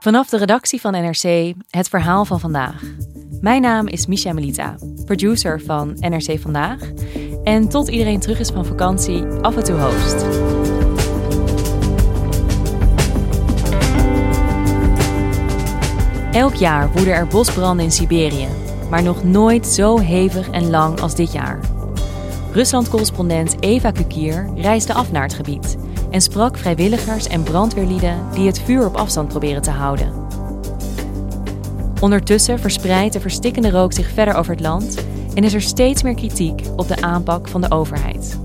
Vanaf de redactie van NRC het verhaal van vandaag. Mijn naam is Misha Melita, producer van NRC Vandaag. En tot iedereen terug is van vakantie, af en toe host. Elk jaar woeden er bosbranden in Siberië, maar nog nooit zo hevig en lang als dit jaar. Rusland-correspondent Eva Kukier reisde af naar het gebied en sprak vrijwilligers en brandweerlieden die het vuur op afstand proberen te houden. Ondertussen verspreidt de verstikkende rook zich verder over het land en is er steeds meer kritiek op de aanpak van de overheid.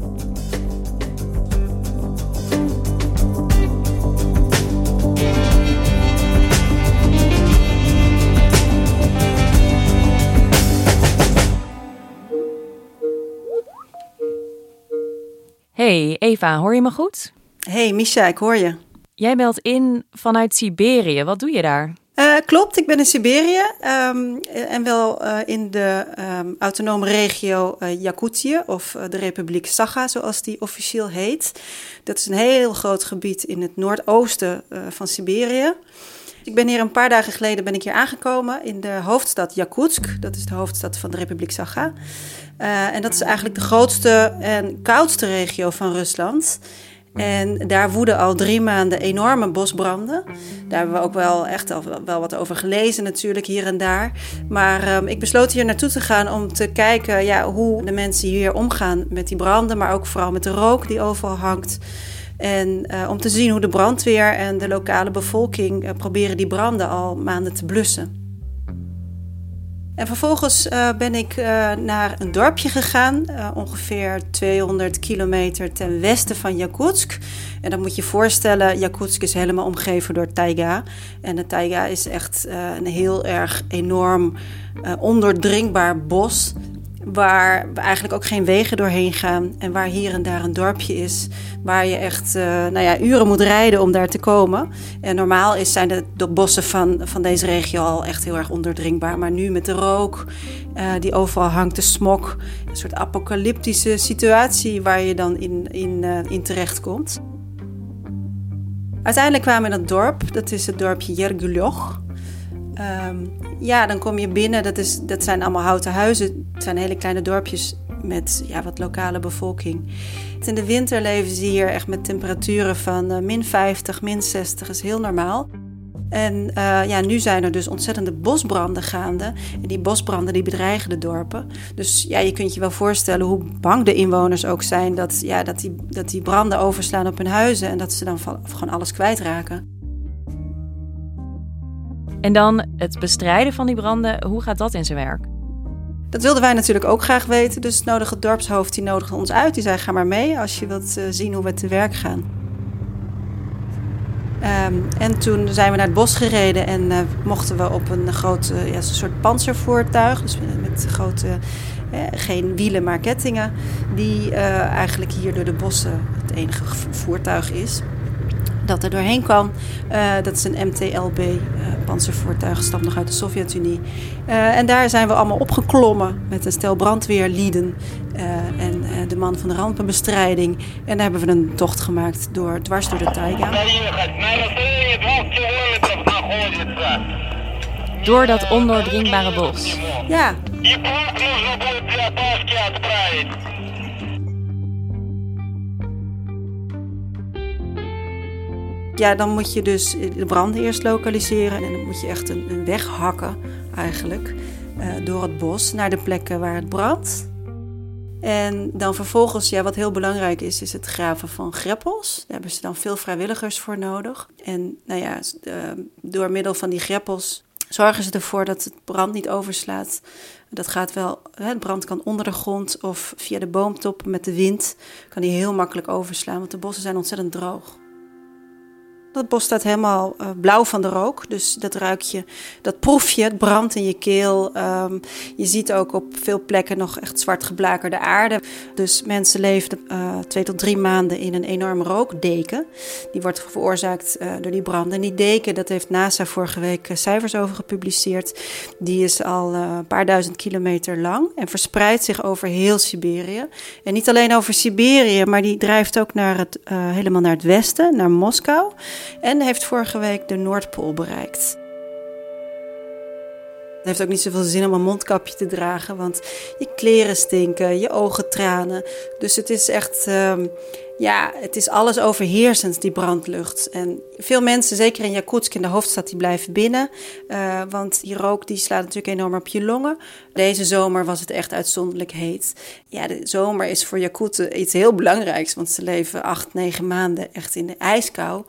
Hey Eva, hoor je me goed? Hey Misha, ik hoor je. Jij belt in vanuit Siberië. Wat doe je daar? Uh, klopt, ik ben in Siberië um, en wel uh, in de um, autonome regio uh, Yakutië of de Republiek Sakha, zoals die officieel heet. Dat is een heel groot gebied in het noordoosten van Siberië. Ik ben hier een paar dagen geleden ben ik hier aangekomen in de hoofdstad Yakutsk. Dat is de hoofdstad van de Republiek Sakha. en dat is eigenlijk de grootste en koudste regio van Rusland. En daar woeden al drie maanden enorme bosbranden. Daar hebben we ook wel echt al wel wat over gelezen, natuurlijk, hier en daar. Maar um, ik besloot hier naartoe te gaan om te kijken ja, hoe de mensen hier omgaan met die branden, maar ook vooral met de rook die overal hangt. En uh, om te zien hoe de brandweer en de lokale bevolking uh, proberen die branden al maanden te blussen. En vervolgens uh, ben ik uh, naar een dorpje gegaan, uh, ongeveer 200 kilometer ten westen van Yakutsk. En dan moet je voorstellen, Yakutsk is helemaal omgeven door taiga. En de taiga is echt een heel erg enorm ondoordringbaar bos waar eigenlijk ook geen wegen doorheen gaan en waar hier en daar een dorpje is waar je echt uh, nou ja, uren moet rijden om daar te komen. En normaal is, zijn de, bossen van, van deze regio al echt heel erg ondoordringbaar, maar nu met de rook uh, die overal hangt, de smok, een soort apocalyptische situatie waar je dan in, in, uh, in terecht komt. Uiteindelijk kwamen we in dat dorp, dat is het dorpje Yergulyoch. Um, ja, dan kom je binnen. Dat, is, dat zijn allemaal houten huizen. Het zijn hele kleine dorpjes met ja, wat lokale bevolking. In de winter leven ze hier echt met temperaturen van uh, min 50, min 60. is heel normaal. En uh, ja, nu zijn er dus ontzettende bosbranden gaande. En die bosbranden die bedreigen de dorpen. Dus ja, je kunt je wel voorstellen hoe bang de inwoners ook zijn... dat, ja, dat, die, dat die branden overslaan op hun huizen... en dat ze dan gewoon alles kwijtraken. En dan het bestrijden van die branden, hoe gaat dat in zijn werk? Dat wilden wij natuurlijk ook graag weten. Dus het nodige dorpshoofd die nodigde ons uit. Die zei: Ga maar mee als je wilt uh, zien hoe we te werk gaan. Um, en toen zijn we naar het bos gereden en uh, mochten we op een groot uh, ja, soort panzervoertuig, dus met grote, geen wielen maar kettingen, die eigenlijk hier door de bossen het enige voertuig is dat er doorheen kwam. Uh, dat is een MTLB uh, panzervoertuig, stamt nog uit de Sovjet-Unie. Uh, en daar zijn we allemaal opgeklommen met een stel brandweerlieden en de man van de rampenbestrijding. En daar hebben we een tocht gemaakt door, dwars door de taiga. Door dat ondoordringbare bos. Ja. Ja, dan moet je dus de branden eerst lokaliseren en dan moet je echt een, een weg hakken eigenlijk uh, door het bos naar de plekken waar het brandt. En dan vervolgens, ja, wat heel belangrijk is, is het graven van greppels. Daar hebben ze dan veel vrijwilligers voor nodig. En nou ja, door middel van die greppels zorgen ze ervoor dat het brand niet overslaat. Dat gaat wel, het brand kan onder de grond of via de boomtop met de wind kan die heel makkelijk overslaan, want de bossen zijn ontzettend droog. Dat bos staat helemaal uh, blauw van de rook. Dus dat ruik je, dat proef je, het brandt in je keel. Um, je ziet ook op veel plekken nog echt zwart geblakerde aarde. Dus mensen leefden uh, twee tot drie maanden in een enorme rookdeken. Die wordt veroorzaakt uh, door die branden. En die deken, dat heeft NASA vorige week cijfers over gepubliceerd. Die is al een paar duizend kilometer lang en verspreidt zich over heel Siberië. En niet alleen over Siberië, maar die drijft ook naar het, helemaal naar het westen, naar Moskou en heeft vorige week de Noordpool bereikt. Het heeft ook niet zoveel zin om een mondkapje te dragen, want je kleren stinken, je ogen tranen. Dus het is echt, um, ja, het is alles overheersend, die brandlucht. En veel mensen, zeker in Jakutsk, in de hoofdstad, die blijven binnen. Uh, want die rook die slaat natuurlijk enorm op je longen. Deze zomer was het echt uitzonderlijk heet. Ja, de zomer is voor Jakuten iets heel belangrijks, want ze leven acht, negen maanden echt in de ijskou.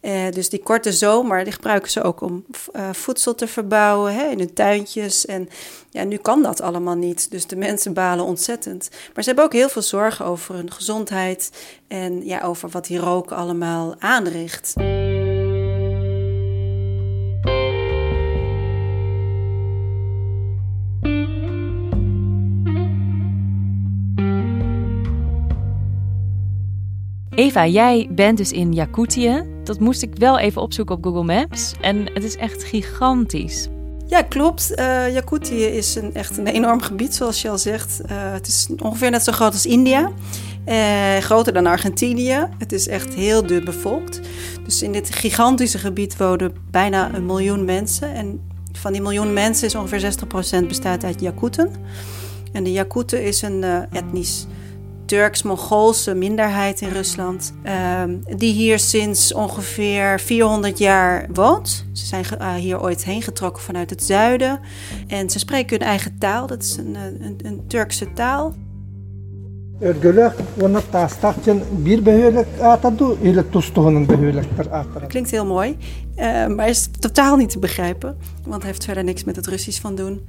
Uh, dus die korte zomer, die gebruiken ze ook om voedsel te verbouwen hè, in hun tuintjes. En ja, nu kan dat allemaal niet. Dus de mensen balen ontzettend. Maar ze hebben ook heel veel zorgen over hun gezondheid en ja, over wat die rook allemaal aanricht. Eva, jij bent dus in Jakutië. Dat moest ik wel even opzoeken op Google Maps. En het is echt gigantisch. Ja, klopt. Uh, Jakutië is een, echt een enorm gebied, zoals je al zegt. Uh, het is ongeveer net zo groot als India. Uh, groter dan Argentinië. Het is echt heel duur bevolkt. Dus in dit gigantische gebied wonen bijna een miljoen mensen. En van die miljoen mensen is ongeveer 60% bestaat uit Jakuten. En de Jakuten is een etnisch Turks-Mongoolse minderheid in Rusland, ehm, die hier sinds ongeveer 400 jaar woont. Ze zijn uh, hier ooit heen getrokken vanuit het zuiden en ze spreken hun eigen taal. Dat is een, een, een Turkse taal. Örgülü onu taslakçın bir behörlük atadu ile tustuğunun behörlükler Klinkt heel mooi, uh, maar is totaal niet te begrijpen, want heeft verder niks met het Russisch van doen.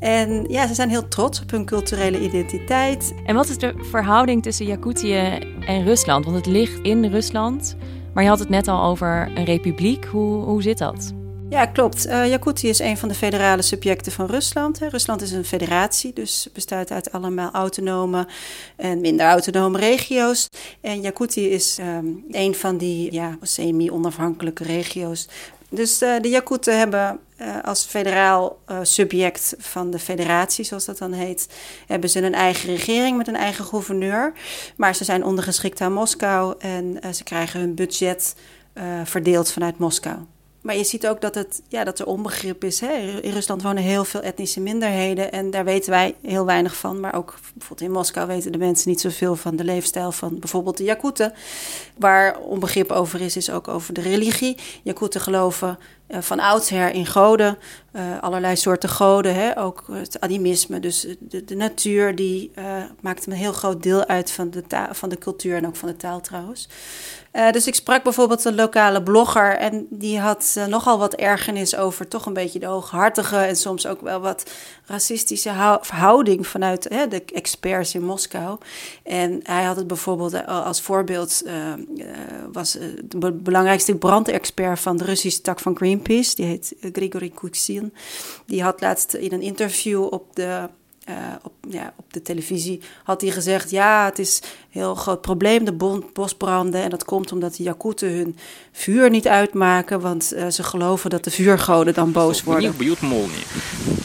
En ja, ze zijn heel trots op hun culturele identiteit. En wat is de verhouding tussen Jakutië en Rusland? Want het ligt in Rusland, maar je had het net al over een republiek. Hoe, hoe zit dat? Ja, klopt. Uh, is een van de federale subjecten van Rusland. Rusland is een federatie, dus bestaat uit allemaal autonome en minder autonome regio's. En Jakutië is um, een van die ja, semi-onafhankelijke regio's dus uh, de Jakuten hebben uh, als federaal subject van de federatie, zoals dat dan heet, hebben ze een eigen regering met een eigen gouverneur. Maar ze zijn ondergeschikt aan Moskou en ze krijgen hun budget verdeeld vanuit Moskou. Maar je ziet ook dat, het, ja, dat er onbegrip is. Hè? In Rusland wonen heel veel etnische minderheden en daar weten wij heel weinig van. Maar ook bijvoorbeeld in Moskou weten de mensen niet zoveel van de leefstijl van bijvoorbeeld de Jakuten. Waar onbegrip over is, is ook over de religie. Jakuten geloven van oudsher in goden, uh, allerlei soorten goden. Hè? Ook het animisme, dus de, natuur, die uh, maakt een heel groot deel uit van de, van de cultuur en ook van de taal trouwens. Dus ik sprak bijvoorbeeld een lokale blogger en die had nogal wat ergernis over toch een beetje de hooghartige en soms ook wel wat racistische verhouding vanuit hè, de experts in Moskou. En hij had het bijvoorbeeld als voorbeeld, was de belangrijkste brandexpert van de Russische tak van Greenpeace, die heet Grigory Kuksin. Die had laatst in een interview op de uh, op, ja, op de televisie had hij gezegd: ja, het is een heel groot probleem, de bosbranden. En dat komt omdat de Jakuten hun vuur niet uitmaken, want uh, ze geloven dat de vuurgoden dan boos worden. бьют молнии.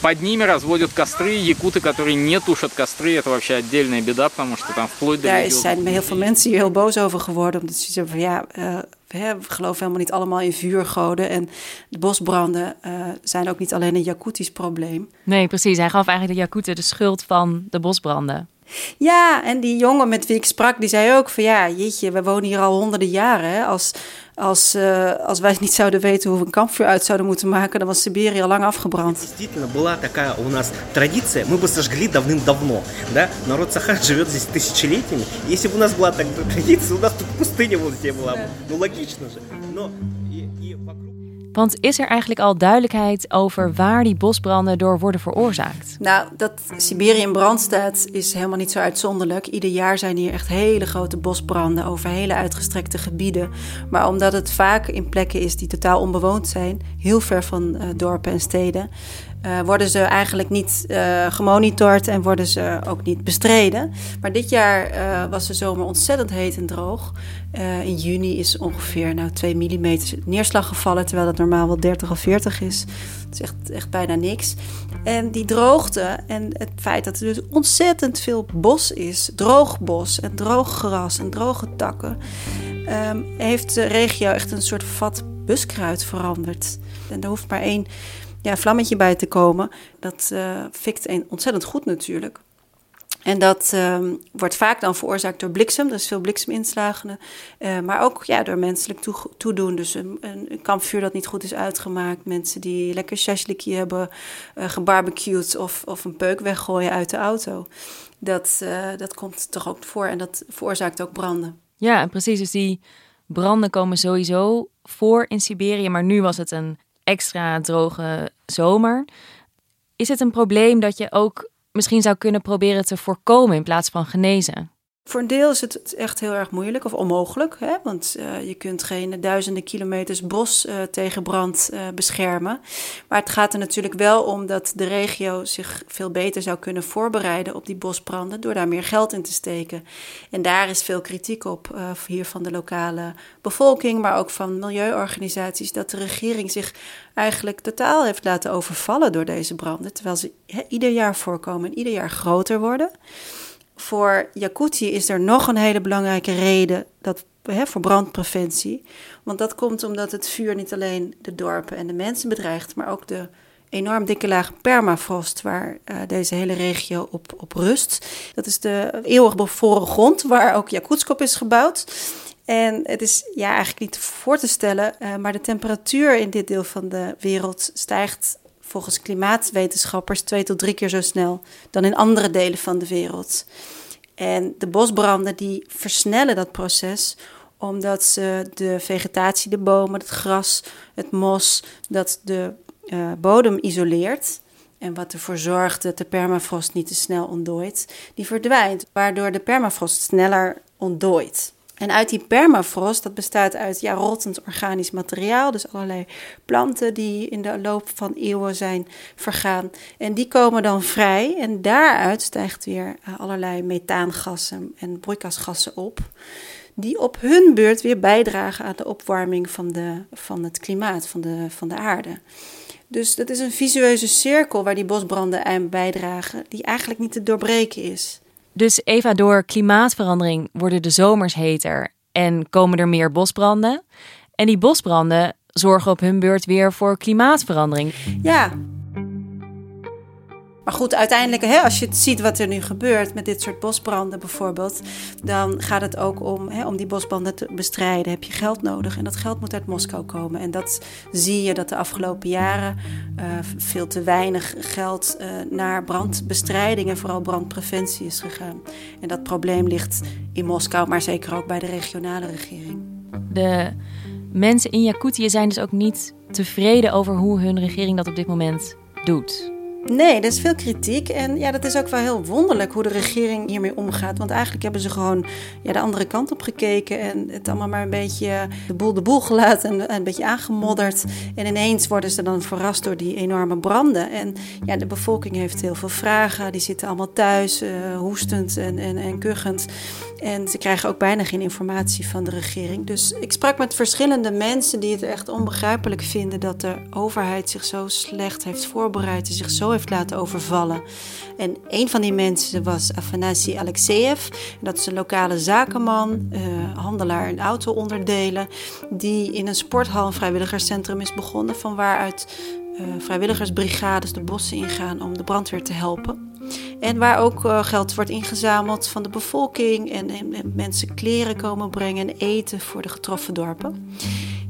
Под ними разводят костры. Якуты, которые не тушат костры, это вообще отдельная беда, потому что там вплоть до... Daar zijn heel veel mensen hier heel boos over geworden, omdat ze zeggen van ja, uh, we geloven helemaal niet allemaal in vuurgoden. En de bosbranden uh, zijn ook niet alleen een Jakutisch probleem. Nee, precies. Hij gaf eigenlijk de Jakuten de schuld van de bosbranden. Ja, en die jongen met wie ik sprak, die zei ook van ja, jeetje, we wonen hier al honderden jaren. Hè? Als, als, uh, als wij niet zouden weten hoe we een kampvuur uit zouden moeten maken, dan was Siberië al lang afgebrand. Действительно, была такая у нас традиция, мы бы сожгли давным-давно, да? Народ Сахара живет здесь тысячелетиями. Если бы у нас была такая традиция, у нас тут пустыня вот здесь была. Ну, логично же. Но и, и вокруг... want is er eigenlijk al duidelijkheid over waar die bosbranden door worden veroorzaakt? Nou, dat Siberië in brand staat is helemaal niet zo uitzonderlijk. Ieder jaar zijn hier echt hele grote bosbranden over hele uitgestrekte gebieden. Maar omdat het vaak in plekken is die totaal onbewoond zijn, heel ver van uh, dorpen en steden, uh, worden ze eigenlijk niet uh, gemonitord en worden ze ook niet bestreden. Maar dit jaar uh, was de zomer ontzettend heet en droog. in juni is ongeveer nou, 2 mm neerslag gevallen, terwijl dat normaal wel 30 of 40 is. Het is echt, echt bijna niks. En die droogte en het feit dat er dus ontzettend veel bos is, droog bos en droog gras en droge takken, um, heeft de regio echt een soort vat buskruid veranderd. En er hoeft maar één ja, vlammetje bij te komen. Dat uh, fikt een, ontzettend goed natuurlijk. En dat uh, wordt vaak dan veroorzaakt door bliksem, dus veel blikseminslagen. Uh, maar ook ja, door menselijk toe, toedoen. Dus een, een, kampvuur dat niet goed is uitgemaakt. Mensen die lekker shashliki hebben uh, gebarbecued of, of een peuk weggooien uit de auto. Dat, dat komt toch ook voor en dat veroorzaakt ook branden. Ja, precies. Dus die branden komen sowieso voor in Siberië. Maar nu was het een extra droge zomer. Is het een probleem dat je ook misschien zou kunnen proberen te voorkomen in plaats van genezen? Voor een deel is het echt heel erg moeilijk of onmogelijk. Hè? Want uh, je kunt geen duizenden kilometers bos uh, tegen brand uh, beschermen. Maar het gaat er natuurlijk wel om dat de regio zich veel beter zou kunnen voorbereiden op die bosbranden. door daar meer geld in te steken. En daar is veel kritiek op, hier van de lokale bevolking, maar ook van milieuorganisaties. dat de regering zich eigenlijk totaal heeft laten overvallen door deze branden. Terwijl ze ieder jaar voorkomen en ieder jaar groter worden voor Jakutië is er nog een hele belangrijke reden dat, hè, voor brandpreventie. Want dat komt omdat het vuur niet alleen de dorpen en de mensen bedreigt, maar ook de enorm dikke laag permafrost waar uh, deze hele regio op, op rust. Dat is de eeuwig bevroren grond waar ook Jakutsk op is gebouwd. En het is ja, eigenlijk niet voor te stellen, uh, maar de temperatuur in dit deel van de wereld stijgt volgens klimaatwetenschappers twee tot drie keer zo snel dan in andere delen van de wereld. En de bosbranden die versnellen dat proces omdat ze de vegetatie, de bomen, het gras, het mos, dat de uh, bodem isoleert. En wat ervoor zorgt dat de permafrost niet te snel ontdooit, die verdwijnt. Waardoor de permafrost sneller ontdooit. En uit die permafrost, dat bestaat uit ja, rottend organisch materiaal, dus allerlei planten die in de loop van eeuwen zijn vergaan. En die komen dan vrij en daaruit stijgt weer eh, allerlei methaangassen en broeikasgassen op, die op hun beurt weer bijdragen aan de opwarming van, de, van het klimaat, van de, van de aarde. Dus dat is een visueuze cirkel waar die bosbranden aan bijdragen, die eigenlijk niet te doorbreken is. Dus Eva, door klimaatverandering worden de zomers heter en komen er meer bosbranden. En die bosbranden zorgen op hun beurt weer voor klimaatverandering. Ja, maar goed, uiteindelijk, hè, als je ziet wat er nu gebeurt met dit soort bosbranden bijvoorbeeld, dan gaat het ook om, hè, om die bosbranden te bestrijden. Heb je geld nodig en dat geld moet uit Moskou komen. En dat zie je dat de afgelopen jaren uh, veel te weinig geld uh, naar brandbestrijding en vooral brandpreventie is gegaan. En dat probleem ligt in Moskou, maar zeker ook bij de regionale regering. De mensen in Jakutië zijn dus ook niet tevreden over hoe hun regering dat op dit moment doet. Nee, er is veel kritiek. En ja, dat is ook wel heel wonderlijk hoe de regering hiermee omgaat. Want eigenlijk hebben ze gewoon ja, de andere kant op gekeken. En het allemaal maar een beetje de boel de boel gelaten. En een beetje aangemodderd. En ineens worden ze dan verrast door die enorme branden. En ja, de bevolking heeft heel veel vragen. Die zitten allemaal thuis, uh, hoestend en, en, en kuchend. En ze krijgen ook bijna geen informatie van de regering. Dus ik sprak met verschillende mensen die het echt onbegrijpelijk vinden dat de overheid zich zo slecht heeft voorbereid en zich zo heeft laten overvallen. En een van die mensen was Afanasi Alexeyev. Dat is een lokale zakenman, uh, handelaar in auto-onderdelen, die in een sporthal, een vrijwilligerscentrum is begonnen, van waaruit uh, vrijwilligersbrigades de bossen ingaan om de brandweer te helpen. En waar ook geld wordt ingezameld van de bevolking en, en, en mensen kleren komen brengen en eten voor de getroffen dorpen.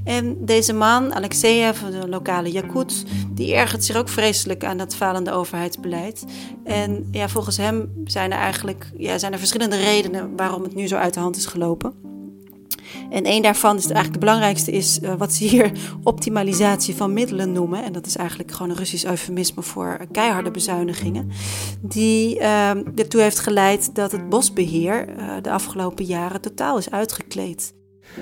En deze man, Alexeyev, de lokale Yakut, die ergert zich ook vreselijk aan dat falende overheidsbeleid. En ja, volgens hem zijn er eigenlijk ja, zijn er verschillende redenen waarom het nu zo uit de hand is gelopen. En een daarvan is eigenlijk de belangrijkste is uh, wat ze hier optimalisatie van middelen noemen. En dat is eigenlijk gewoon een Russisch eufemisme voor keiharde bezuinigingen. Die uh, ertoe heeft geleid dat het bosbeheer uh, de afgelopen jaren totaal is uitgekleed.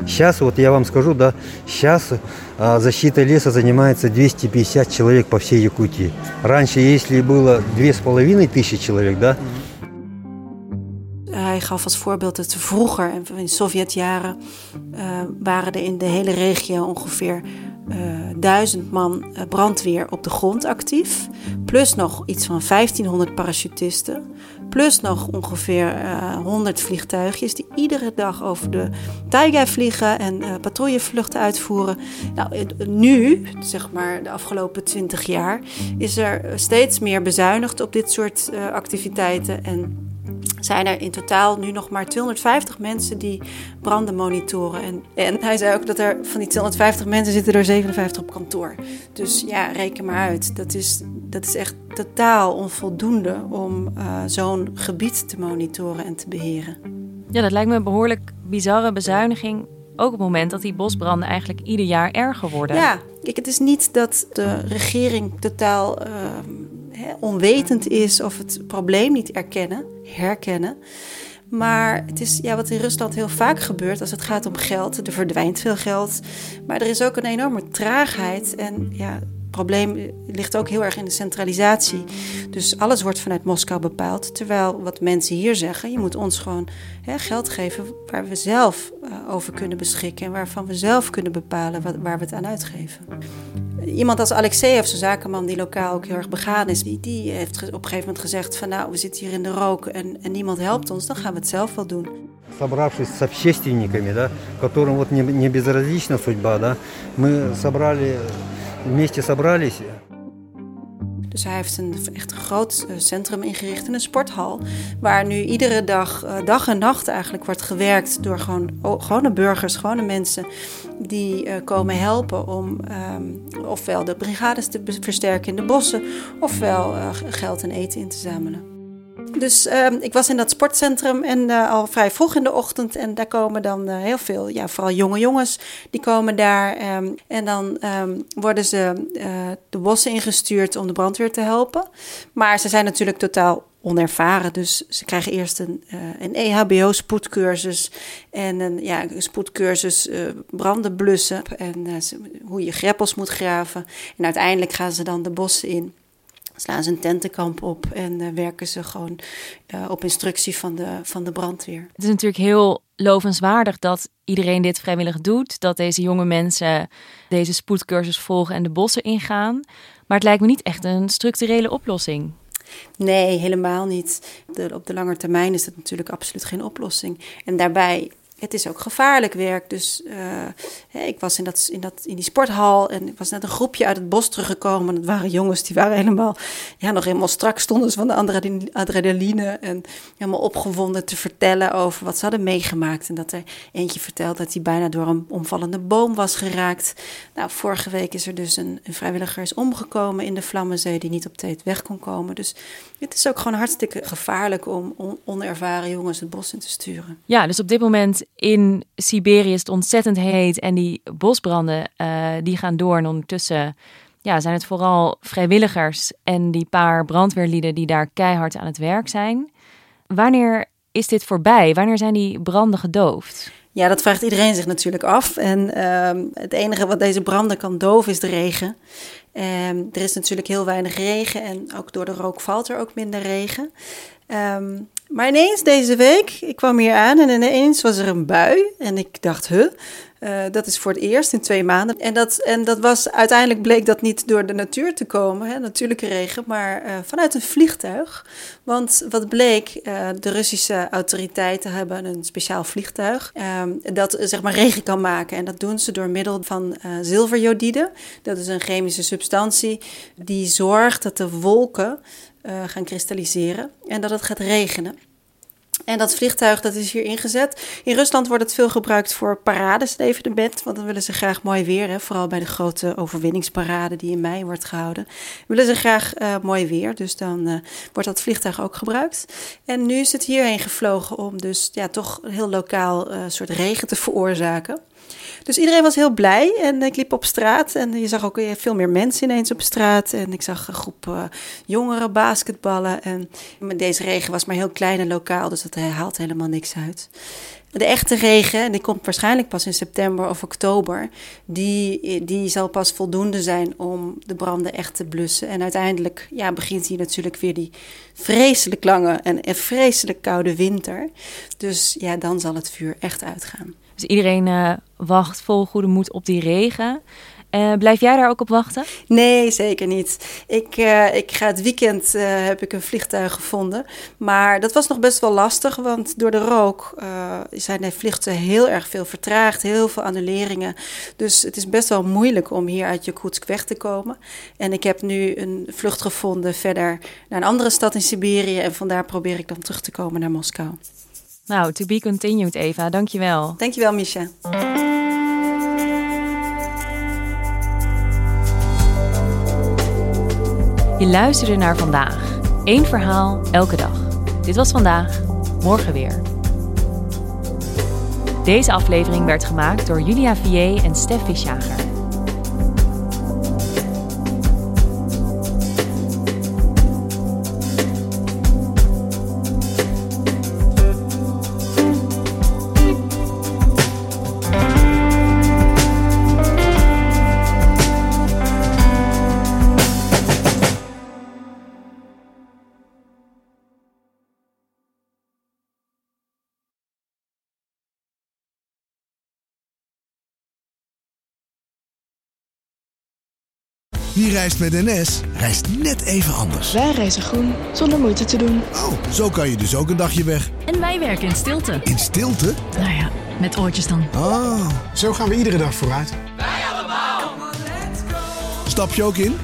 Сейчас, вот я вам скажу, да, сейчас а, защитой леса занимается 250 человек по всей Якутии. Раньше, если было 2500 человек, да. Hij gaf als voorbeeld dat vroeger, in Sovjetjaren, uh, waren er in de hele regio ongeveer duizend man uh, brandweer op de grond actief. Plus nog iets van 1500 parachutisten. Plus nog ongeveer uh, eh, 100 vliegtuigjes die iedere dag over de taiga vliegen en patrouillevluchten uitvoeren. Nou, nu, zeg maar de afgelopen 20 jaar, is er steeds meer bezuinigd op dit soort activiteiten. En zijn er in totaal nu nog maar 250 mensen die branden monitoren. En, en hij zei ook dat er van die 250 mensen zitten er 57 op kantoor. Dus ja, reken maar uit. Dat is, dat is echt totaal onvoldoende om uh, zo'n gebied te monitoren en te beheren. Ja, dat lijkt me een behoorlijk bizarre bezuiniging. Ook op het moment dat die bosbranden eigenlijk ieder jaar erger worden. Ja, kijk, het is niet dat de regering totaal uh, onwetend is of het probleem niet erkennen, herkennen. Maar het is ja, wat in Rusland heel vaak gebeurt als het gaat om geld. Er verdwijnt veel geld. Maar er is ook een enorme traagheid. En ja, probleem ligt ook heel erg in de centralisatie. Dus alles wordt vanuit Moskou bepaald. Terwijl wat mensen hier zeggen, je moet ons gewoon hè, geld geven waar we zelf uh, over kunnen beschikken en waarvan we zelf kunnen bepalen wat, waar we het aan uitgeven. Iemand als Alexeyev, zo'n zakenman die lokaal ook heel erg begaan is, die, die heeft op een gegeven moment gezegd van nou, we zitten hier in de rook en, en niemand helpt ons, dan gaan we het zelf wel doen. Собравшись с общественниками, да, которым вот не, не безразлична судьба, да, мы собрали вместе собрались. Dus hij heeft een echt een groot eh, centrum ingericht in een sporthal. Waar nu iedere dag, eh, dag en nacht eigenlijk wordt gewerkt door gewoon, gewone burgers, gewone mensen. Die uh, komen helpen om um, ofwel de brigades te versterken in de bossen, ofwel uh, geld en eten in te zamelen. Dus uh, ik was in dat sportcentrum en uh, al vrij vroeg in de ochtend. En daar komen dan uh, heel veel, ja, vooral jonge jongens, die komen daar. Um, en dan um, worden ze uh, de bossen ingestuurd om de brandweer te helpen. Maar ze zijn natuurlijk totaal onervaren. Dus ze krijgen eerst een, een EHBO-spoedcursus en een, ja, spoedcursus branden blussen. En hoe je greppels moet graven. En uiteindelijk gaan ze dan de bossen in slaan ze een tentenkamp op en uh, werken ze gewoon uh, op instructie van de, van de brandweer. Het is natuurlijk heel lovenswaardig dat iedereen dit vrijwillig doet. Dat deze jonge mensen deze spoedcursus volgen en de bossen ingaan. Maar het lijkt me niet echt een structurele oplossing. Nee, helemaal niet. De, op de lange termijn is dat natuurlijk absoluut geen oplossing. En daarbij het is ook gevaarlijk werk. Dus uh, ik was in, dat, in, dat, in die sporthal en ik was net een groepje uit het bos teruggekomen. Het waren jongens die waren helemaal, ja, nog helemaal strak stonden van de adrenaline. En helemaal opgewonden te vertellen over wat ze hadden meegemaakt. En dat er eentje vertelde dat hij bijna door een omvallende boom was geraakt. Nou, vorige week is er dus een, een vrijwilliger is omgekomen in de Vlammenzee die niet op tijd weg kon komen. Dus het is ook gewoon hartstikke gevaarlijk om on, onervaren jongens het bos in te sturen. Ja, dus op dit moment in Siberië is het ontzettend heet en die bosbranden uh, die gaan door. En ondertussen ja, zijn het vooral vrijwilligers en die paar brandweerlieden die daar keihard aan het werk zijn. Wanneer is dit voorbij? Wanneer zijn die branden gedoofd? Ja, dat vraagt iedereen zich natuurlijk af. En uh, het enige wat deze branden kan doven is de regen. Um, er is natuurlijk heel weinig regen en ook door de rook valt er ook minder regen. Um, maar ineens deze week, ik kwam hier aan en ineens was er een bui. En ik dacht, huh, uh, dat is voor het eerst in twee maanden. En dat, en dat was, uiteindelijk bleek dat niet door de natuur te komen, hè, natuurlijke regen, maar uh, vanuit een vliegtuig. Want wat bleek, uh, de Russische autoriteiten hebben een speciaal vliegtuig dat zeg maar regen kan maken. En dat doen ze door middel van zilverjodide. Dat is een chemische substantie die zorgt dat de wolken gaan kristalliseren en dat het gaat regenen. En dat vliegtuig dat is hier ingezet. In Rusland wordt het veel gebruikt voor parades, het evenement. Want dan willen ze graag mooi weer. Hè? Vooral bij de grote overwinningsparade die in mei wordt gehouden. Willen ze graag uh, mooi weer. Dus dan uh, wordt dat vliegtuig ook gebruikt. En nu is het hierheen gevlogen om dus ja, toch heel lokaal uh, soort regen te veroorzaken. Dus iedereen was heel blij en ik liep op straat en je zag ook veel meer mensen ineens op straat. En ik zag een groep uh, jongeren basketballen. En deze regen was maar heel klein en lokaal, dus dat haalt helemaal niks uit. De echte regen, en die komt waarschijnlijk pas in september of oktober, die, die zal pas voldoende zijn om de branden echt te blussen. En uiteindelijk ja, begint hier natuurlijk weer die vreselijk lange en vreselijk koude winter. Dus ja, dan zal het vuur echt uitgaan. Dus iedereen uh, wacht vol goede moed op die regen. Uh, blijf jij daar ook op wachten? Nee, zeker niet. Ik, uh, ik ga het weekend heb ik een vliegtuig gevonden. Maar dat was nog best wel lastig, want door de rook zijn de vluchten heel erg veel vertraagd, heel veel annuleringen. Dus het is best wel moeilijk om hier uit Jakutsk weg te komen. En ik heb nu een vlucht gevonden verder naar een andere stad in Siberië. En vandaar probeer ik dan terug te komen naar Moskou. Nou, to be continued, Eva. Dankjewel. Dankjewel, Misha. Je luisterde naar vandaag. Eén verhaal elke dag. Dit was vandaag, morgen weer. Deze aflevering werd gemaakt door Julia Vier en Stef Visjager. Wie reist met NS, reist net even anders. Wij reizen groen, zonder moeite te doen. Oh, zo kan je dus ook een dagje weg. En wij werken in stilte. In stilte? Nou ja, met oortjes dan. Oh. Zo gaan we iedere dag vooruit. Wij allemaal. Stap je ook in?